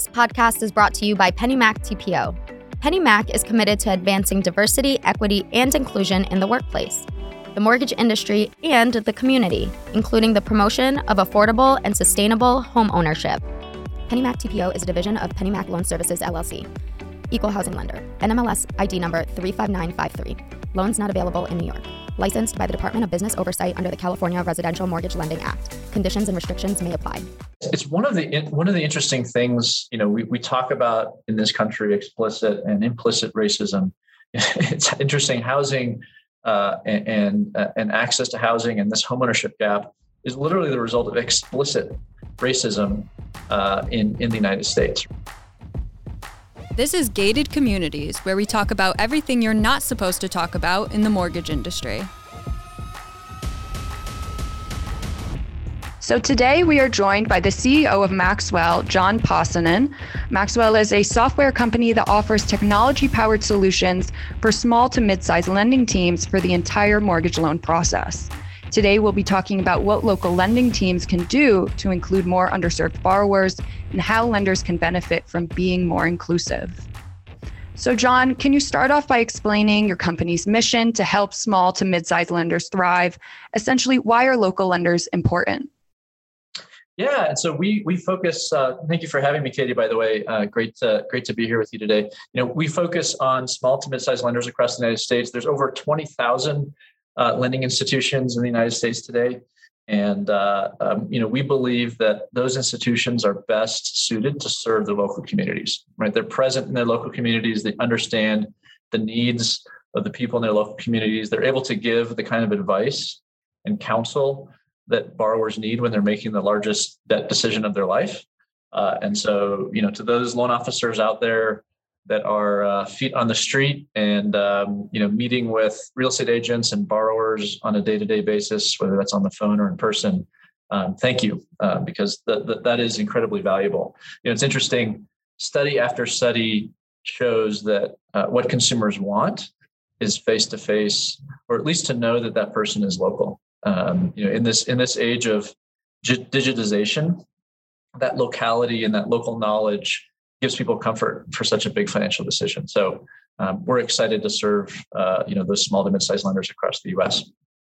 This podcast is brought to you by PennyMac TPO. PennyMac is committed to advancing diversity, equity, and inclusion in the workplace, the mortgage industry, and the community, including the promotion of affordable and sustainable home ownership. PennyMac TPO is a division of PennyMac Loan Services LLC, equal housing lender, NMLS ID number 35953. Loans not available in New York. Licensed by the Department of Business Oversight under the California Residential Mortgage Lending Act. Conditions and restrictions may apply. It's one of the one of the interesting things, you know, we, we talk about in this country explicit and implicit racism. It's interesting housing uh, and and, uh, and access to housing and this homeownership gap is literally the result of explicit racism uh, in in the United States. This is Gated Communities, where we talk about everything you're not supposed to talk about in the mortgage industry. So today we are joined by the CEO of Maxwell, John Paasonen. Maxwell is a software company that offers technology powered solutions for small to mid sized lending teams for the entire mortgage loan process. Today, we'll be talking about what local lending teams can do to include more underserved borrowers and how lenders can benefit from being more inclusive. So, John, can you start off by explaining your company's mission to help small to mid sized lenders thrive? Essentially, why are local lenders important? Yeah, and so we we focus. Uh, thank you for having me, Katie. By the way, uh, great great to be here with you today. You know, we focus on small to mid-sized lenders across the United States. There's over twenty thousand uh, lending institutions in the United States today. And uh, um, you know, we believe that those institutions are best suited to serve the local communities. Right, they're present in their local communities. They understand the needs of the people in their local communities. They're able to give the kind of advice and counsel that borrowers need when they're making the largest debt decision of their life. Uh, and so, you know, to those loan officers out there that are uh, feet on the street and um, you know meeting with real estate agents and borrowers on a day-to-day basis whether that's on the phone or in person. Um, thank you uh, because th- th- that is incredibly valuable. You know it's interesting study after study shows that uh, what consumers want is face-to-face or at least to know that that person is local. Um, you know in this in this age of digitization that locality and that local knowledge gives people comfort for such a big financial decision. So um, we're excited to serve uh, you know those small to mid-sized lenders across the U.S.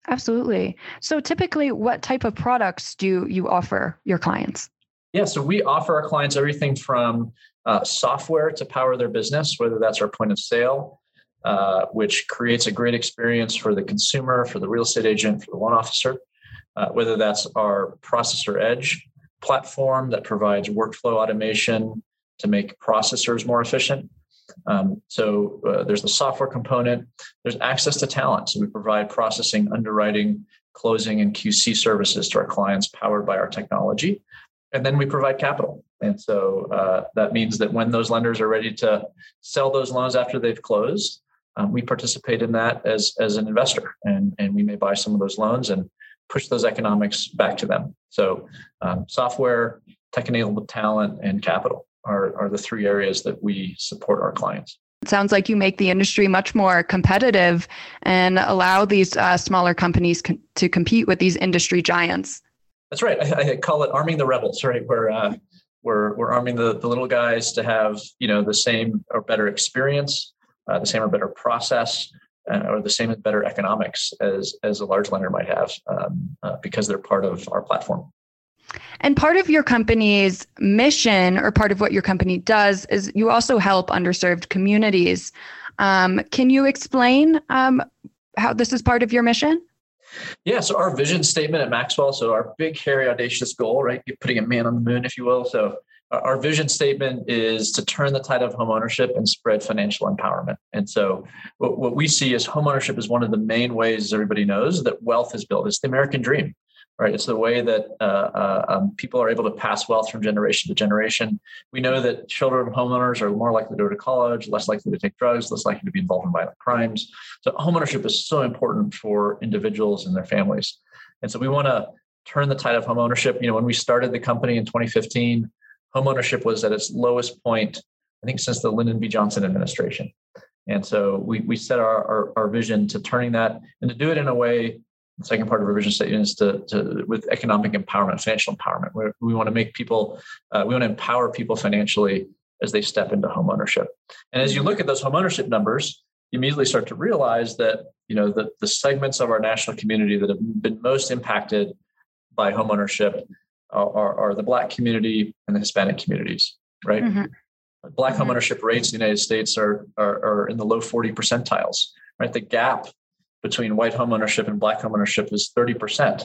Absolutely. So typically, what type of products do you offer your clients? Yeah, so we offer our clients everything from uh, software to power their business, whether that's our point of sale, uh, which creates a great experience for the consumer, for the real estate agent, for the loan officer, uh, whether that's our processor edge platform that provides workflow automation to make processors more efficient. Um, so uh, there's the software component. There's access to talent. So we provide processing, underwriting, closing, and QC services to our clients powered by our technology. And then we provide capital. And so uh, that means that when those lenders are ready to sell those loans after they've closed, um, we participate in that as, as an investor. And, and we may buy some of those loans and push those economics back to them. So um, software, tech enabled talent, and capital are, are the three areas that we support our clients. It sounds like you make the industry much more competitive and allow these uh, smaller companies con- to compete with these industry giants. That's right. I, I call it arming the rebels, right? Where uh, we're, we're arming the, the little guys to have you know the same or better experience, uh, the same or better process, uh, or the same and better economics as as a large lender might have um, uh, because they're part of our platform. And part of your company's mission, or part of what your company does, is you also help underserved communities. Um, can you explain um, how this is part of your mission? Yeah, so our vision statement at Maxwell, so our big, hairy, audacious goal, right? Putting a man on the moon, if you will. So our vision statement is to turn the tide of homeownership and spread financial empowerment. And so what, what we see is homeownership is one of the main ways everybody knows that wealth is built. It's the American dream right? It's the way that uh, uh, um, people are able to pass wealth from generation to generation. We know that children of homeowners are more likely to go to college, less likely to take drugs, less likely to be involved in violent crimes. So homeownership is so important for individuals and their families. And so we want to turn the tide of homeownership. You know, when we started the company in 2015, homeownership was at its lowest point, I think, since the Lyndon B. Johnson administration. And so we, we set our, our, our vision to turning that and to do it in a way second part of our vision statement is to, to with economic empowerment, financial empowerment. we we want to make people, uh, we want to empower people financially as they step into home ownership. And as you look at those home ownership numbers, you immediately start to realize that you know the, the segments of our national community that have been most impacted by home ownership are, are, are the Black community and the Hispanic communities, right? Mm-hmm. Black mm-hmm. homeownership rates in the United States are, are, are in the low 40 percentiles, right? The gap between white homeownership and black homeownership is 30%.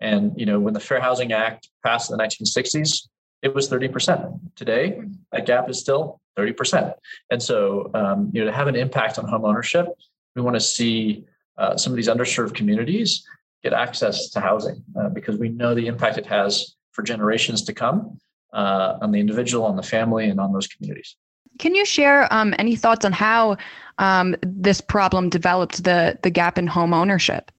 And you know, when the Fair Housing Act passed in the 1960s, it was 30%. Today, that gap is still 30%. And so, um, you know, to have an impact on homeownership, we want to see uh, some of these underserved communities get access to housing uh, because we know the impact it has for generations to come uh, on the individual, on the family, and on those communities. Can you share um, any thoughts on how um, this problem developed the the gap in home ownership?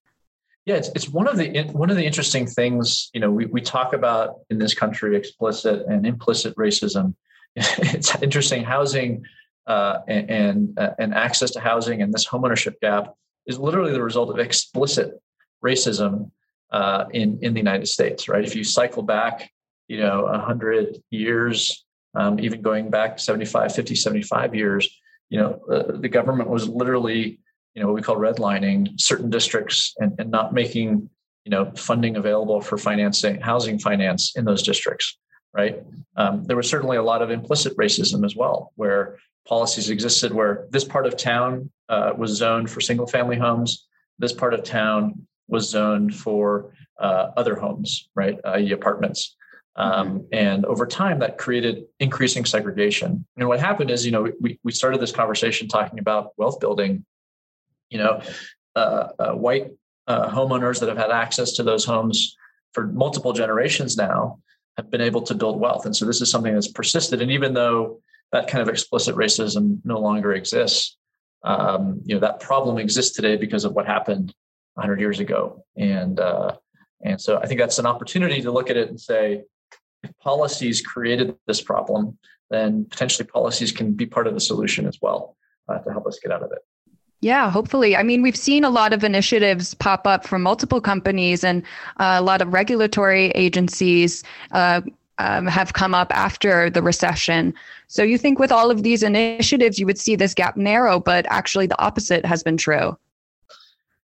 Yeah, it's, it's one of the one of the interesting things. You know, we we talk about in this country explicit and implicit racism. it's interesting. Housing uh, and and, uh, and access to housing and this homeownership gap is literally the result of explicit racism uh, in in the United States. Right? If you cycle back, you know, hundred years um, even going back 75, 50, 75 years, you know, uh, the government was literally, you know, what we call redlining certain districts and, and not making, you know, funding available for financing, housing finance in those districts, right? Um, there was certainly a lot of implicit racism as well, where policies existed where this part of town uh, was zoned for single family homes, this part of town was zoned for uh, other homes, right, i.e., apartments. Um, mm-hmm. and over time, that created increasing segregation. And what happened is, you know, we, we started this conversation talking about wealth building. You know, uh, uh, white uh, homeowners that have had access to those homes for multiple generations now have been able to build wealth. And so this is something that's persisted. And even though that kind of explicit racism no longer exists, um, you know, that problem exists today because of what happened 100 years ago. And uh, and so I think that's an opportunity to look at it and say, if policies created this problem, then potentially policies can be part of the solution as well uh, to help us get out of it. Yeah, hopefully. I mean, we've seen a lot of initiatives pop up from multiple companies and uh, a lot of regulatory agencies uh, um, have come up after the recession. So you think with all of these initiatives, you would see this gap narrow, but actually the opposite has been true.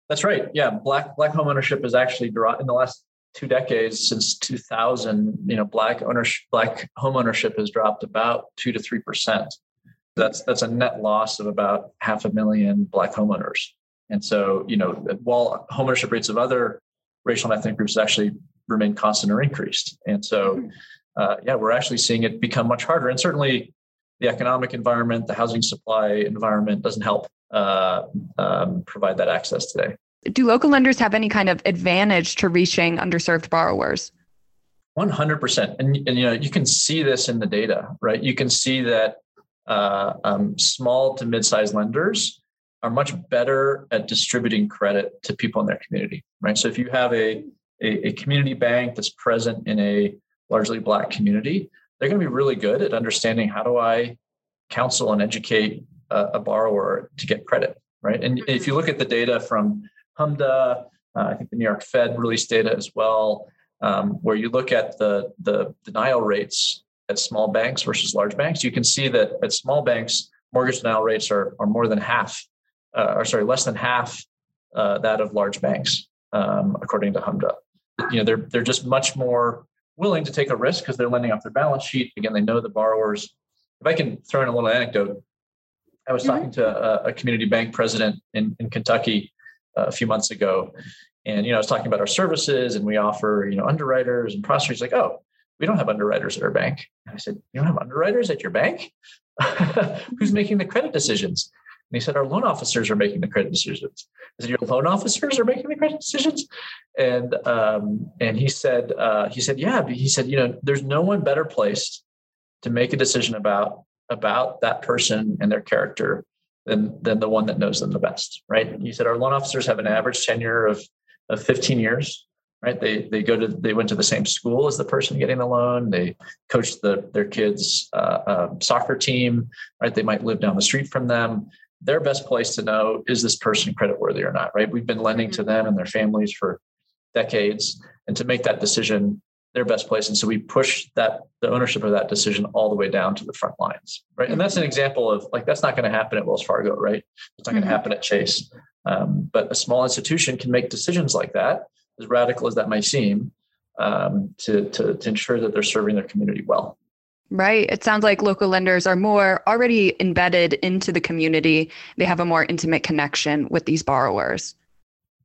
That's right. Yeah, black black home ownership has actually dropped in the last two decades since 2000 you know black ownership black home ownership has dropped about 2 to 3 percent. That's that's a net loss of about half a million black homeowners. And so you know while home ownership rates of other racial and ethnic groups actually remain constant or increased. And so hmm. uh, yeah we're actually seeing it become much harder. And certainly the economic environment the housing supply environment doesn't help uh, um, provide that access today do local lenders have any kind of advantage to reaching underserved borrowers? 100%. And, and you know, you can see this in the data, right? You can see that uh, um, small to mid-sized lenders are much better at distributing credit to people in their community, right? So if you have a, a, a community bank that's present in a largely Black community, they're going to be really good at understanding how do I counsel and educate a, a borrower to get credit, right? And if you look at the data from HMDA. Uh, I think the New York Fed released data as well, um, where you look at the, the denial rates at small banks versus large banks. You can see that at small banks, mortgage denial rates are, are more than half, uh, or sorry, less than half uh, that of large banks, um, according to HMDA. You know, they're they're just much more willing to take a risk because they're lending off their balance sheet. Again, they know the borrowers. If I can throw in a little anecdote, I was mm-hmm. talking to a, a, community bank president in, in Kentucky a few months ago. And, you know, I was talking about our services and we offer, you know, underwriters and processors like, oh, we don't have underwriters at our bank. And I said, you don't have underwriters at your bank? Who's making the credit decisions? And he said, our loan officers are making the credit decisions. I said, your loan officers are making the credit decisions? And um, and he said, uh, he said, yeah. He said, you know, there's no one better placed to make a decision about about that person and their character than than the one that knows them the best, right? You said our loan officers have an average tenure of of 15 years, right? They they go to they went to the same school as the person getting the loan. They coached the their kids' uh, uh, soccer team, right? They might live down the street from them. their best place to know is this person creditworthy or not, right? We've been lending to them and their families for decades, and to make that decision, their best place. And so we push that the ownership of that decision all the way down to the front lines, right? And that's an example of like that's not going to happen at Wells Fargo, right? It's not going to mm-hmm. happen at Chase. Um, but a small institution can make decisions like that, as radical as that may seem, um, to, to to ensure that they're serving their community well. Right. It sounds like local lenders are more already embedded into the community. They have a more intimate connection with these borrowers.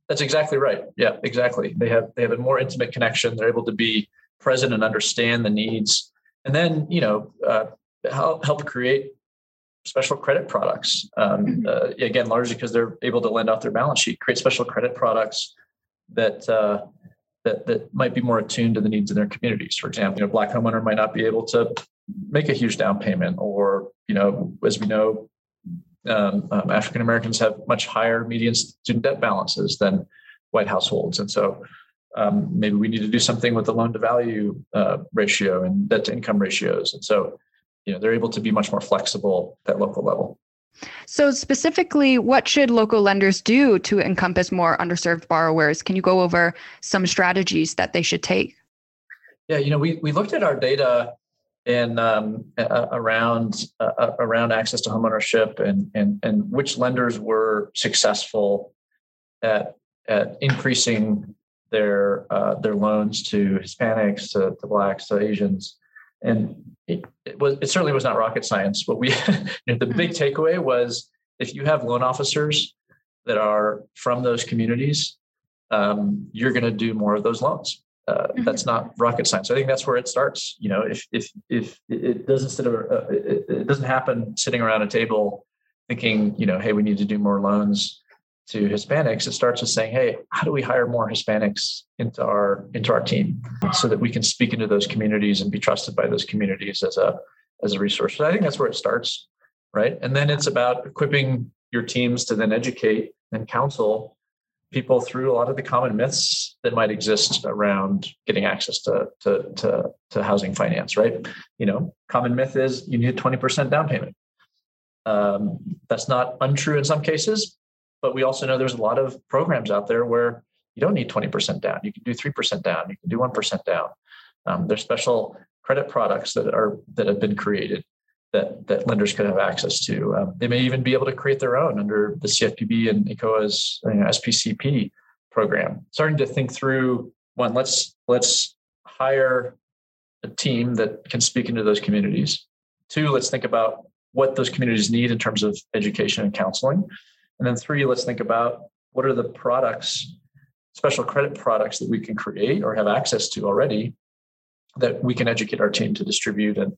That's exactly right. Yeah, exactly. They have they have a more intimate connection. They're able to be present and understand the needs, and then you know uh, help help create special credit products. Um, mm-hmm. uh, again, largely because they're able to lend off their balance sheet, create special credit products that uh, that that might be more attuned to the needs of their communities. For example, you know, black homeowner might not be able to make a huge down payment, or you know, as we know, um, um, African Americans have much higher median student debt balances than white households, and so um, maybe we need to do something with the loan to value uh, ratio and debt to income ratios, and so you know they're able to be much more flexible at local level. So, specifically, what should local lenders do to encompass more underserved borrowers? Can you go over some strategies that they should take? Yeah, you know, we, we looked at our data in um, uh, around uh, around access to homeownership and, and and which lenders were successful at at increasing their uh, their loans to Hispanics, to, to blacks, to Asians, and it, it, was it certainly was not rocket science. But we you know, the big mm-hmm. takeaway was if you have loan officers that are from those communities, um, you're going to do more of those loans. Uh, mm-hmm. That's not rocket science. So I think that's where it starts. You know, if if if it doesn't sit, uh, it, it doesn't happen sitting around a table thinking, you know, hey, we need to do more loans to Hispanics, it starts with saying, "Hey, how do we hire more Hispanics into our into our team so that we can speak into those communities and be trusted by those communities as a as a resource?" So I think that's where it starts, right? And then it's about equipping your teams to then educate and counsel people through a lot of the common myths that might exist around getting access to to to, to housing finance, right? You know, common myth is you need a twenty percent down payment. Um, that's not untrue in some cases, but we also know there's a lot of programs out there where you don't need 20% down. You can do 3% down. You can do 1% down. Um, there's special credit products that are that have been created that that lenders could have access to. Um, they may even be able to create their own under the CFPB and ECOA's you know, SPCP program. Starting to think through one, let's let's hire a team that can speak into those communities. Two, let's think about what those communities need in terms of education and counseling. And then three, let's think about what are the products, special credit products that we can create or have access to already that we can educate our team to distribute and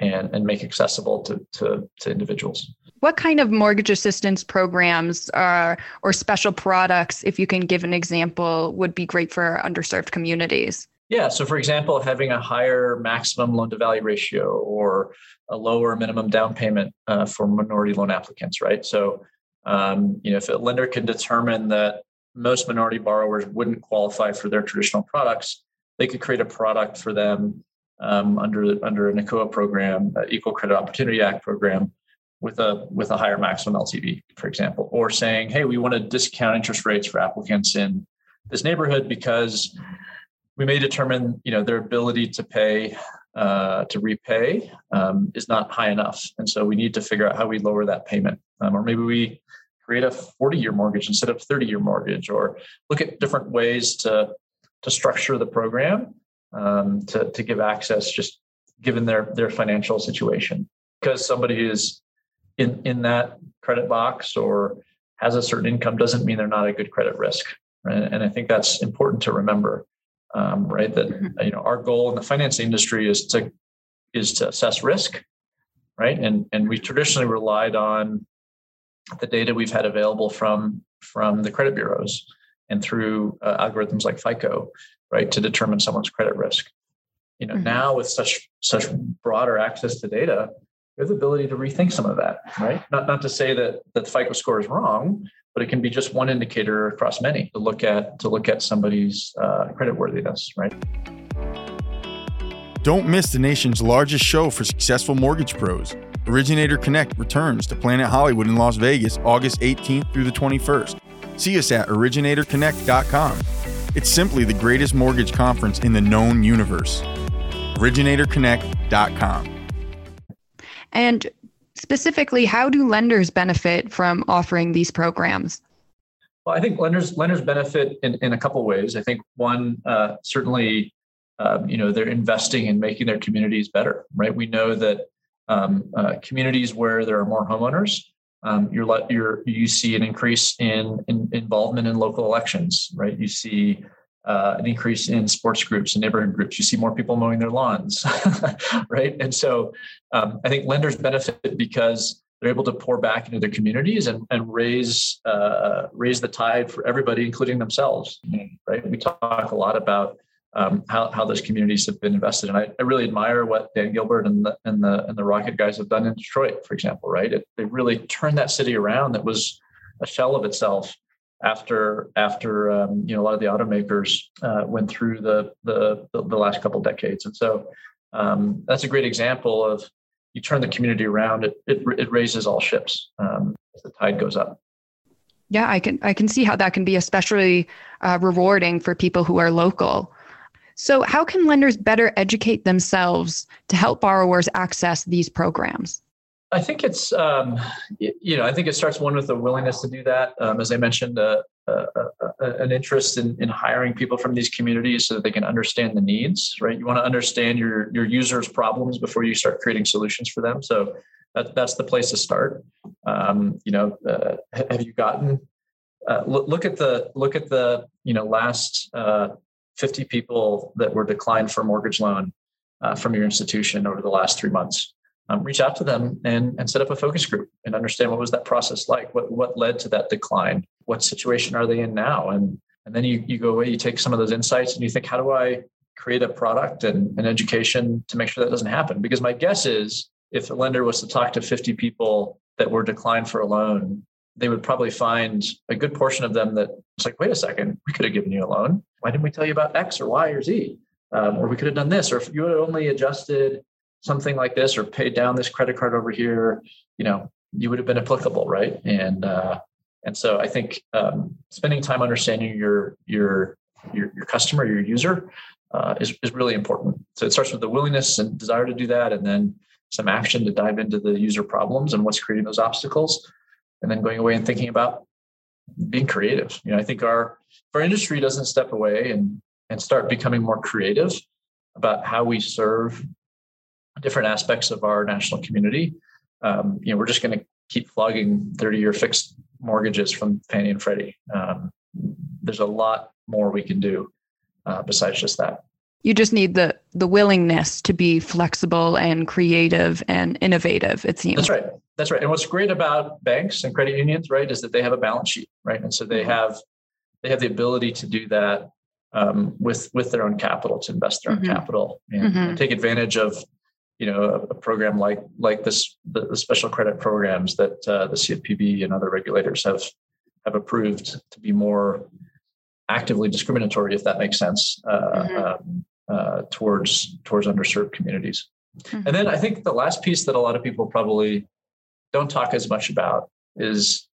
and, and make accessible to, to, to individuals. What kind of mortgage assistance programs are, or special products, if you can give an example, would be great for underserved communities? Yeah. So, for example, having a higher maximum loan to value ratio or a lower minimum down payment uh, for minority loan applicants, right? So, um, you know, if a lender can determine that most minority borrowers wouldn't qualify for their traditional products, they could create a product for them um, under under an ECOA program, Equal Credit Opportunity Act program, with a with a higher maximum LTV, for example, or saying, hey, we want to discount interest rates for applicants in this neighborhood because we may determine, you know, their ability to pay uh, to repay um, is not high enough, and so we need to figure out how we lower that payment, um, or maybe we create a 40 year mortgage instead of 30 year mortgage or look at different ways to to structure the program um, to, to give access just given their their financial situation because somebody is in in that credit box or has a certain income doesn't mean they're not a good credit risk right? and i think that's important to remember um, right that mm-hmm. you know our goal in the finance industry is to is to assess risk right and and we traditionally relied on the data we've had available from from the credit bureaus and through uh, algorithms like FICO, right, to determine someone's credit risk. You know, mm-hmm. now with such such broader access to data, we have the ability to rethink some of that, right? Not not to say that that the FICO score is wrong, but it can be just one indicator across many to look at to look at somebody's uh, credit worthiness, right? Don't miss the nation's largest show for successful mortgage pros Originator Connect returns to Planet Hollywood in Las Vegas August 18th through the 21st. See us at originatorconnect.com. It's simply the greatest mortgage conference in the known universe. originatorconnect.com. And specifically, how do lenders benefit from offering these programs? Well, I think lenders lenders benefit in, in a couple ways. I think one uh, certainly, um, you know, they're investing in making their communities better. Right? We know that um, uh, communities where there are more homeowners, um, you're, you're you see an increase in, in involvement in local elections. Right? You see uh, an increase in sports groups and neighborhood groups. You see more people mowing their lawns, right? And so um, I think lenders benefit because they're able to pour back into their communities and, and raise uh, raise the tide for everybody, including themselves. Right? We talk a lot about um, how, how those communities have been invested, and I, I really admire what Dan Gilbert and the and the and the Rocket guys have done in Detroit, for example. Right? It, they really turned that city around. That was a shell of itself after after um, you know a lot of the automakers uh, went through the, the the last couple decades, and so um, that's a great example of you turn the community around, it it, it raises all ships um, as the tide goes up. Yeah, I can I can see how that can be especially uh, rewarding for people who are local. So, how can lenders better educate themselves to help borrowers access these programs? I think it's um, you know I think it starts one with a willingness to do that. Um, as I mentioned, uh, uh, uh, an interest in, in hiring people from these communities so that they can understand the needs. Right, you want to understand your your users' problems before you start creating solutions for them. So that, that's the place to start. Um, you know, uh, have you gotten uh, look, look, at the look at the you know last uh, 50 people that were declined for a mortgage loan from your institution over the last three months. Um, reach out to them and, and set up a focus group and understand what was that process like? What what led to that decline? What situation are they in now? And and then you, you go away you take some of those insights and you think how do i create a product and an education to make sure that doesn't happen? Because my guess is if a lender was to talk to 50 people that were declined for a loan they would probably find a good portion of them that it's like wait a second we could have given you a loan why didn't we tell you about x or y or z um, or we could have done this or if you had only adjusted something like this or paid down this credit card over here, you know, you would have been applicable, right? And uh, and so I think um, spending time understanding your your your, your customer, your user, uh, is is really important. So it starts with the willingness and desire to do that, and then some action to dive into the user problems and what's creating those obstacles, and then going away and thinking about being creative. You know, I think our our industry doesn't step away and and start becoming more creative about how we serve different aspects of our national community, um, you know, we're just going to keep flogging 30-year fixed mortgages from Fannie and Freddie. Um, there's a lot more we can do uh, besides just that. You just need the the willingness to be flexible and creative and innovative. It seems. That's right. That's right. And what's great about banks and credit unions, right, is that they have a balance sheet, right, and so they mm-hmm. have they have the ability to do that um, with with their own capital to invest their own mm-hmm. capital and, mm-hmm. and, take advantage of you know a, a program like like this the, the special credit programs that uh, the CFPB and other regulators have have approved to be more actively discriminatory, if that makes sense, uh, mm-hmm. um, uh, towards towards underserved communities. Mm-hmm. And then I think the last piece that a lot of people probably don't talk as much about is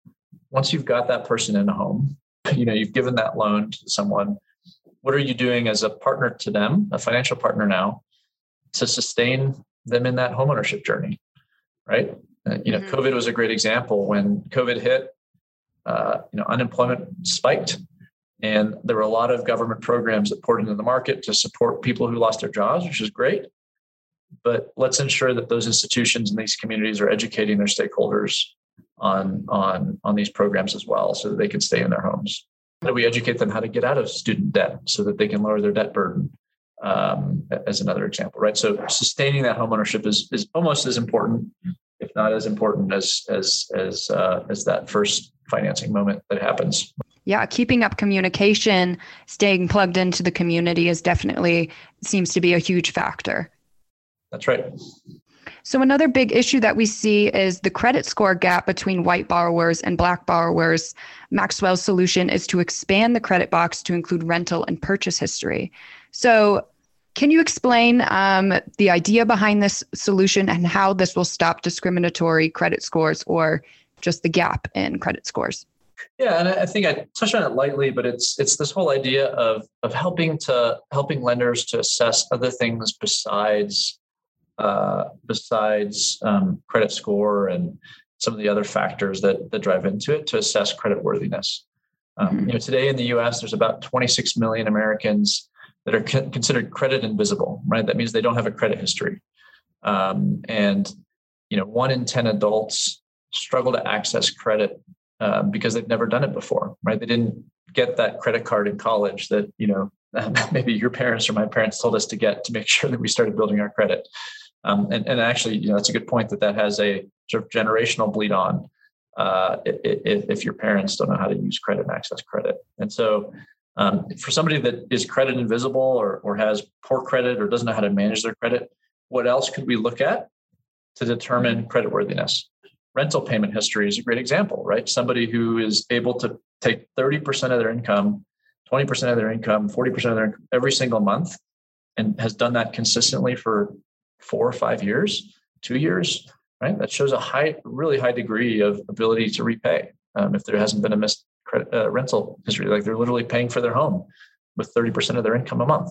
once you've got that person in a home, you know, you've given that loan to someone. What are you doing as a partner to them, a financial partner now, to sustain them in that homeownership journey, right? Uh, you know, mm-hmm. COVID was a great example. When COVID hit, uh, you know, unemployment spiked, and there were a lot of government programs that poured into the market to support people who lost their jobs, which is great. But let's ensure that those institutions and these communities are educating their stakeholders on on on these programs as well, so that they can stay in their homes. How do we educate them how to get out of student debt so that they can lower their debt burden? um, as another example, right? So sustaining that homeownership is is almost as important, if not as important as as as uh, as that first financing moment that happens. Yeah, keeping up communication, staying plugged into the community is definitely seems to be a huge factor. That's right. So, another big issue that we see is the credit score gap between white borrowers and black borrowers. Maxwell's solution is to expand the credit box to include rental and purchase history. So, Can you explain um, the idea behind this solution and how this will stop discriminatory credit scores or just the gap in credit scores? Yeah, and I think I touched on it lightly, but it's it's this whole idea of of helping to helping lenders to assess other things besides uh, besides um, credit score and some of the other factors that that drive into it to assess credit worthiness. Um, mm-hmm. You know, today in the U.S., there's about 26 million Americans that are co- considered credit invisible. Right, that means they don't have a credit history, um, and you know, one in 10 adults struggle to access credit um, because they've never done it before. Right, they didn't get that credit card in college that you know maybe your parents or my parents told us to get to make sure that we started building our credit. Um, and, and actually, you know, that's a good point that that has a sort of generational bleed on uh, if, if, your parents don't know how to use credit and access credit. And so, um, for somebody that is credit invisible or, or has poor credit or doesn't know how to manage their credit, what else could we look at to determine credit worthiness? Rental payment history is a great example, right? Somebody who is able to take 30% of their income, 20% of their income, 40% of their income every single month and has done that consistently for four or five years, two years, right? That shows a high, really high degree of ability to repay um, if there hasn't been a missed credit, uh, rental history. Like they're literally paying for their home with 30% of their income a month.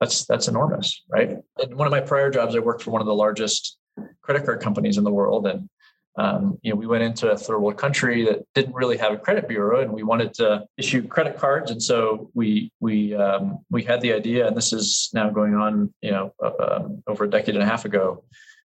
That's that's enormous, right? In one of my prior jobs, I worked for one of the largest credit card companies in the world, and um, you know, we went into a third world country that didn't really have a credit bureau, and we wanted to issue credit cards. And so we we um, we had the idea, and this is now going on, you know, uh, um, over a decade and a half ago.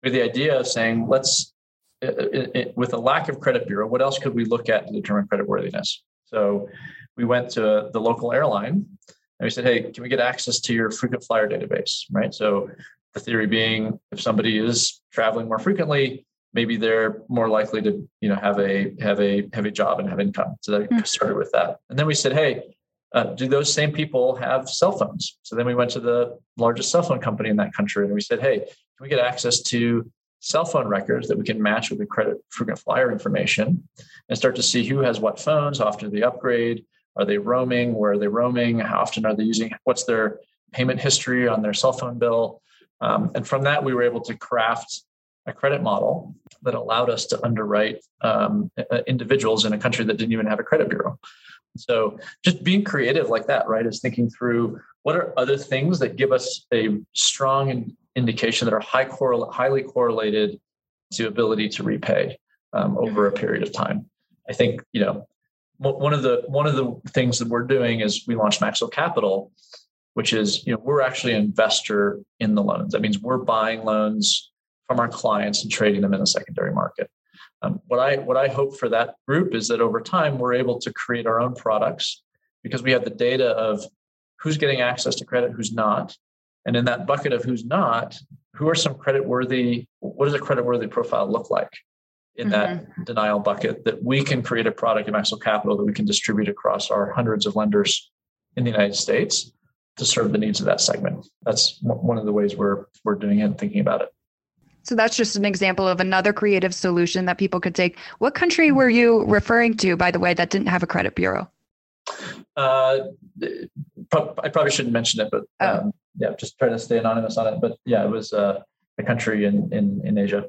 Had the idea of saying, let's, it, uh, it, uh, uh, with a lack of credit bureau, what else could we look at to determine credit worthiness? So we went to the local airline, and we said, hey, can we get access to your frequent flyer database? Right. So the theory being, if somebody is traveling more frequently maybe they're more likely to you know have a have a have a job and have income. So that mm. started with that. And then we said hey uh, do those same people have cell phones? So then we went to the largest cell phone company in that country and we said hey can we get access to cell phone records that we can match with the credit frequent flyer information and start to see who has what phones? How often do they upgrade? Are they roaming? Where are they roaming? How often are they using what's their payment history on their cell phone bill? Um, and from that we were able to craft a credit model that allowed us to underwrite um, individuals in a country that didn't even have a credit bureau. So just being creative like that, right, is thinking through what are other things that give us a strong indication that are high correl- highly correlated to ability to repay um, over a period of time. I think you know one of the one of the things that we're doing is we launched Maxwell Capital, which is you know we're actually an investor in the loans. That means we're buying loans from our clients and trading them in the secondary market. Um, what I what I hope for that group is that over time we're able to create our own products because we have the data of who's getting access to credit, who's not, and in that bucket of who's not, who are some credit worthy? What does a credit worthy profile look like in mm-hmm. that denial bucket? That we can create a product in Maxwell Capital that we can distribute across our hundreds of lenders in the United States to serve the needs of that segment. That's one of the ways we're we're doing it and thinking about it. So that's just an example of another creative solution that people could take. What country were you referring to, by the way, that didn't have a credit bureau? Uh, I probably shouldn't mention it, but oh. um, yeah, just trying to stay anonymous on it. But yeah, it was uh, a country in, in in Asia.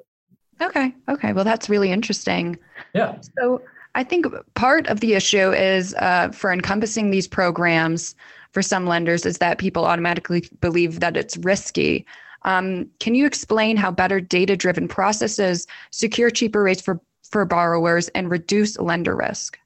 Okay. Okay. Well, that's really interesting. Yeah. So I think part of the issue is uh, for encompassing these programs for some lenders is that people automatically believe that it's risky. Um, can you explain how better data driven processes secure cheaper rates for, for borrowers and reduce lender risk?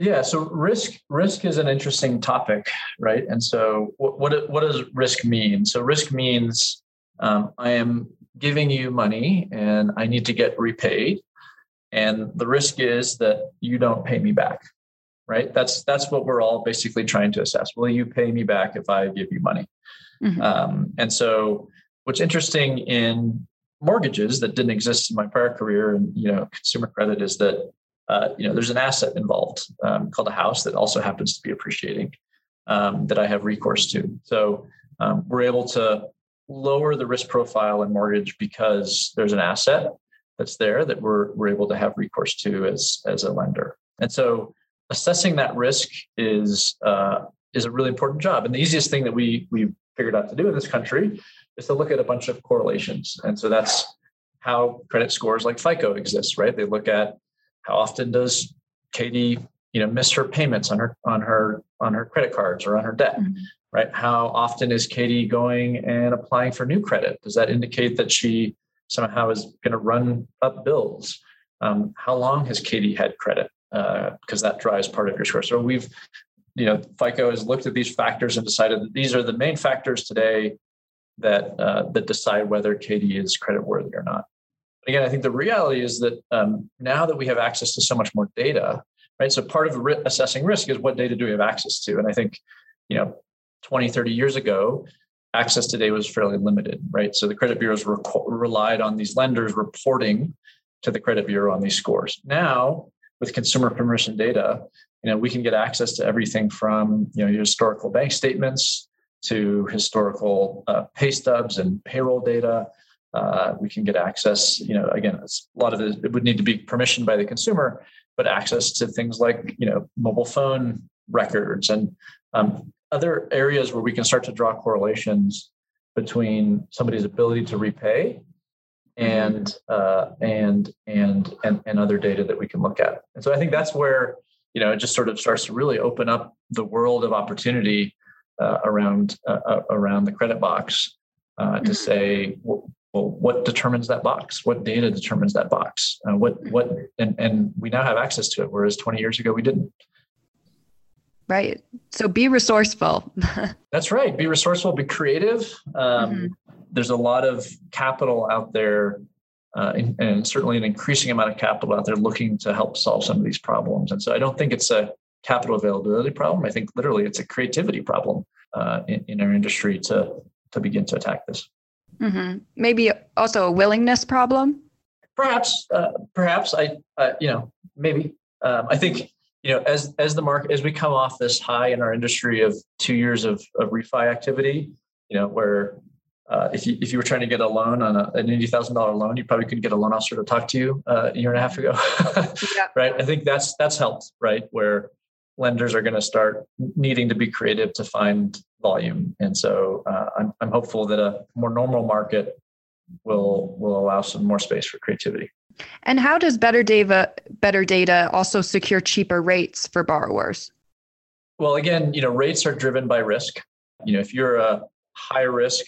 Yeah, so risk risk is an interesting topic, right? And so, what what, what does risk mean? So, risk means um, I am giving you money and I need to get repaid, and the risk is that you don't pay me back, right? That's that's what we're all basically trying to assess. Will you pay me back if I give you money? Mm-hmm. Um, and so, what's interesting in mortgages that didn't exist in my prior career and you know consumer credit is that uh, you know there's an asset involved um, called a house that also happens to be appreciating um, that I have recourse to. So um, we're able to lower the risk profile in mortgage because there's an asset that's there that we're we're able to have recourse to as as a lender. And so assessing that risk is uh, is a really important job. And the easiest thing that we we figured out to do in this country is to look at a bunch of correlations. And so that's how credit scores like FICO exist, right? They look at how often does Katie, you know, miss her payments on her on her on her credit cards or on her debt, mm-hmm. right? How often is Katie going and applying for new credit? Does that indicate that she somehow is going to run up bills? Um, how long has Katie had credit? Because uh, that drives part of your score. So we've, you know, FICO has looked at these factors and decided that these are the main factors today that uh, that decide whether Katie is credit worthy or not. But Again, I think the reality is that um, now that we have access to so much more data, right? So part of assessing risk is what data do we have access to? And I think, you know, 20, 30 years ago, access today was fairly limited, right? So the credit bureaus re- relied on these lenders reporting to the credit bureau on these scores. Now, with consumer permission data, you know, we can get access to everything from you know your historical bank statements to historical uh, pay stubs and payroll data. Uh, we can get access, you know, again, a lot of it, it would need to be permissioned by the consumer, but access to things like, you know, mobile phone records and um, other areas where we can start to draw correlations between somebody's ability to repay and uh, and and and and other data that we can look at. And so I think that's where you know it just sort of starts to really open up the world of opportunity uh, around uh, uh, around the credit box uh, to mm-hmm. say well, what determines that box? What data determines that box? Uh, what what and, and we now have access to it whereas 20 years ago we didn't right so be resourceful that's right be resourceful be creative um, mm-hmm. there's a lot of capital out there uh, and, and, certainly an increasing amount of capital out there looking to help solve some of these problems and so i don't think it's a capital availability problem. I think literally it's a creativity problem uh, in, in, our industry to to begin to attack this. Mm-hmm. Maybe also a willingness problem. Perhaps, uh, perhaps I, you know, maybe um, I think you know as as the market as we come off this high in our industry of two years of of refi activity, you know, where uh, if you if you were trying to get a loan on a, an eighty thousand dollar loan, you probably couldn't get a loan officer to talk to you uh, a year and a half ago, yeah. right? I think that's that's helped, right? Where lenders are going to start needing to be creative to find volume. And so uh, I'm, I'm hopeful that a more normal market will will allow some more space for creativity. And how does better data better data also secure cheaper rates for borrowers? Well, again, you know, rates are driven by risk. You know, if you're a high risk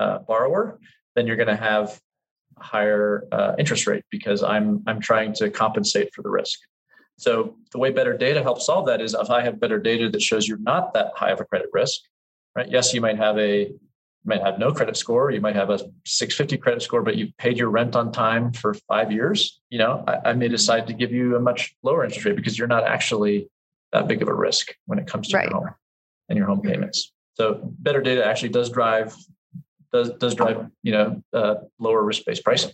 uh, borrower, then you're going to have a higher uh, interest rate because I'm I'm trying to compensate for the risk. So the way better data helps solve that is if I have better data that shows you're not that high of a credit risk, right? Yes, you might have a you might have no credit score, you might have a 650 credit score, but you paid your rent on time for five years. You know, I, I may decide to give you a much lower interest rate because you're not actually that big of a risk when it comes to right. your home and your home mm-hmm. payments. So better data actually does drive does does drive you know uh, lower risk based pricing.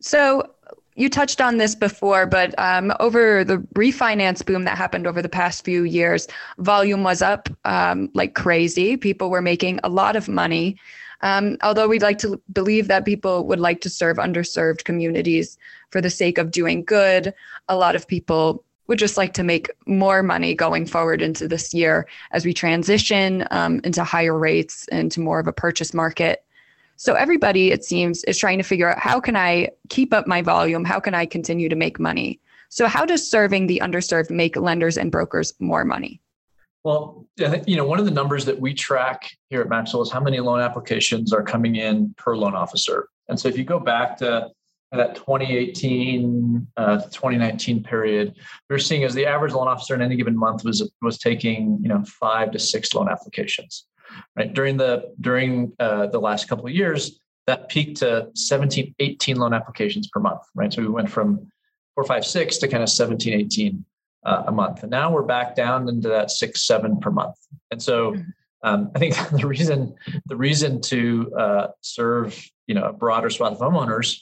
So you touched on this before, but um, over the refinance boom that happened over the past few years, volume was up um, like crazy. People were making a lot of money. Um, although we'd like to believe that people would like to serve underserved communities for the sake of doing good, a lot of people would just like to make more money going forward into this year as we transition um, into higher rates, into more of a purchase market. So everybody, it seems, is trying to figure out how can I keep up my volume? How can I continue to make money? So how does serving the underserved make lenders and brokers more money? Well, you know, one of the numbers that we track here at Maxwell is how many loan applications are coming in per loan officer. And so if you go back to that 2018 uh, 2019 period, we are seeing as the average loan officer in any given month was was taking you know five to six loan applications. Right during the during uh, the last couple of years, that peaked to 17, 18 loan applications per month. Right, so we went from four, five, six to kind of 17, 18 uh, a month, and now we're back down into that six, seven per month. And so, mm-hmm. um, I think the reason the reason to uh, serve you know a broader swath of homeowners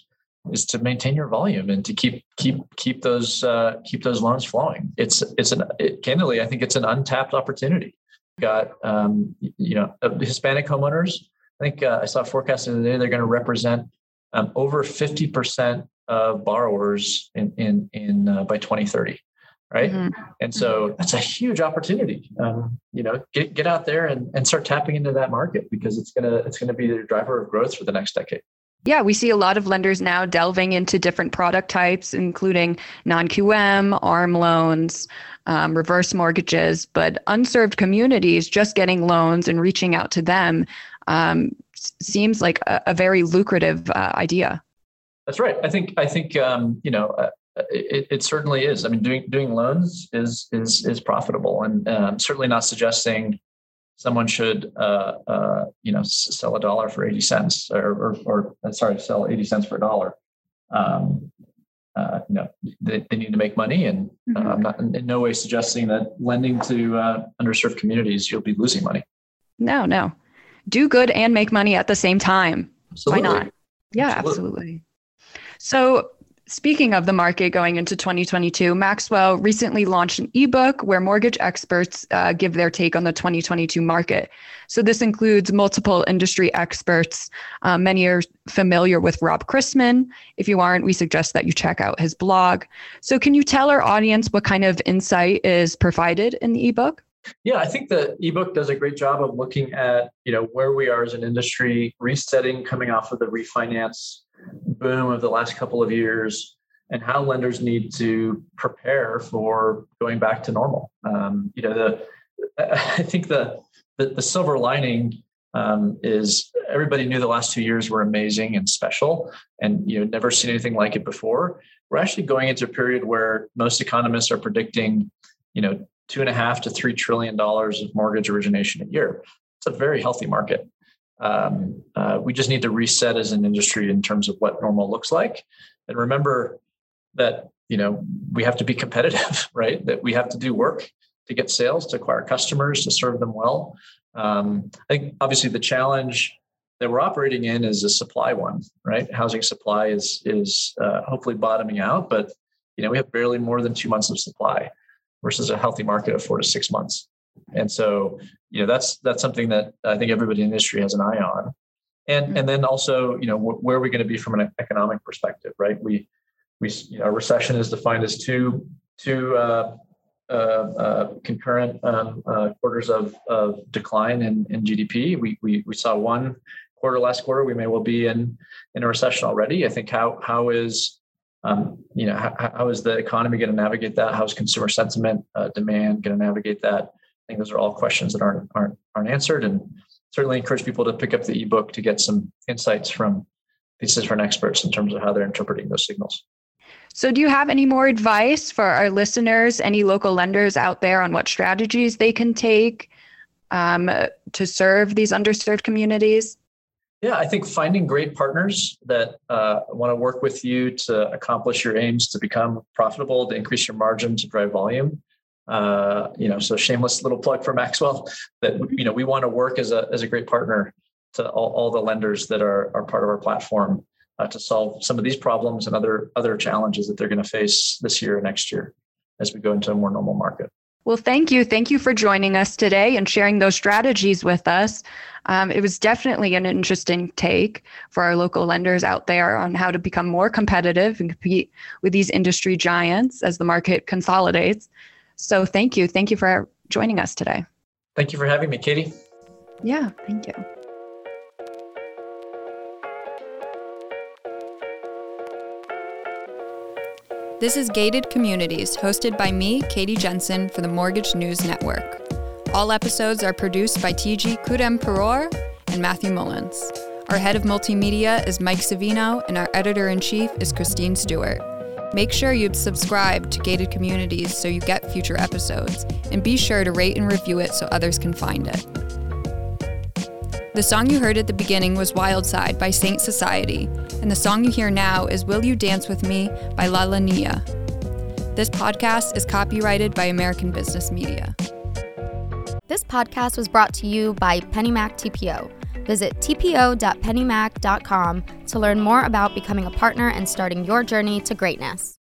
is to maintain your volume and to keep keep keep those uh, keep those loans flowing. It's it's an it, candidly, I think it's an untapped opportunity got um, you know Hispanic homeowners. I think uh, I saw a forecast the other day. They're going to represent um, over fifty percent of borrowers in in in uh, by 2030. right? Mm-hmm. And so that's a huge opportunity. Um, you know, get get out there and, and start tapping into that market because it's gonna it's gonna be the driver of growth for the next decade. Yeah, we see a lot of lenders now delving into different product types, including non QM, ARM loans, um, reverse mortgages, but unserved communities just getting loans and reaching out to them um, seems like a, a very lucrative uh, idea. That's right. I think I think um, you know uh, it, it, certainly is. I mean, doing doing loans is is is profitable, and um, certainly not suggesting someone should uh, uh, you know sell a dollar for 80 cents or, or, or uh, sorry sell 80 cents for a dollar um, uh, you know they, they need to make money and uh, mm-hmm. i'm not in, in, no way suggesting that lending to uh, underserved communities you'll be losing money no no do good and make money at the same time absolutely. why not yeah absolutely. absolutely. so Speaking of the market going into 2022, Maxwell recently launched an ebook where mortgage experts uh, give their take on the 2022 market. So, this includes multiple industry experts. Uh, many are familiar with Rob Chrisman. If you aren't, we suggest that you check out his blog. So, can you tell our audience what kind of insight is provided in the ebook? Yeah, I think the ebook does a great job of looking at you know where we are as an industry, resetting, coming off of the refinance boom of the last couple of years and how lenders need to prepare for going back to normal. Um, you know, the I think the the, the silver lining um, is everybody knew the last two years were amazing and special, and you know never seen anything like it before. We're actually going into a period where most economists are predicting, you know, two and a half to three trillion dollars of mortgage origination a year. It's a very healthy market um, uh, we just need to reset as an industry in terms of what normal looks like. And remember that you know we have to be competitive right? That we have to do work to get sales to acquire customers to serve them well. Um, i think obviously the challenge that we're operating in is a supply one right? Housing supply is is uh, hopefully bottoming out but you know we have barely more than two months of supply versus a healthy market of four to six months and so, you know, that's that's something that I think everybody in the industry has an eye on. And mm-hmm. and then also, you know, wh- where are we going to be from an economic perspective, right? We we you know, recession is defined as two two uh, uh, uh, concurrent um, uh, quarters of, of decline in, in GDP. We, we we saw one quarter last quarter. We may well be in in a recession already. I think how how is um, you know how, how is the economy going to navigate that? How is consumer sentiment uh, demand going to navigate that? I think those are all questions that aren't aren't aren't answered, and certainly encourage people to pick up the ebook to get some insights from these different experts in terms of how they're interpreting those signals. So, do you have any more advice for our listeners, any local lenders out there on what strategies they can take um, to serve these underserved communities? Yeah, I think finding great partners that uh, want to work with you to accomplish your aims to become profitable, to increase your margin, to drive volume uh, you know, so shameless little plug for Maxwell that you know we want to work as a as a great partner to all, all the lenders that are are part of our platform uh, to solve some of these problems and other other challenges that they're going to face this year and next year as we go into a more normal market. Well, thank you. Thank you for joining us today and sharing those strategies with us. Um, it was definitely an interesting take for our local lenders out there on how to become more competitive and compete with these industry giants as the market consolidates. So thank you. Thank you for joining us today. Thank you for having me, Katie. Yeah, thank you. This is Gated Communities, hosted by me, Katie Jensen, for the Mortgage News Network. All episodes are produced by TG Kudem and Matthew Mullins. Our head of multimedia is Mike Savino, and our editor in chief is Christine Stewart. Make sure you subscribe to Gated Communities so you get future episodes, and be sure to rate and review it so others can find it. The song you heard at the beginning was Wild Side by Saint Society, and the song you hear now is Will You Dance With Me by La La Nia. This podcast is copyrighted by American Business Media. This podcast was brought to you by PennyMac TPO. Visit tpo.pennymac.com to learn more about becoming a partner and starting your journey to greatness.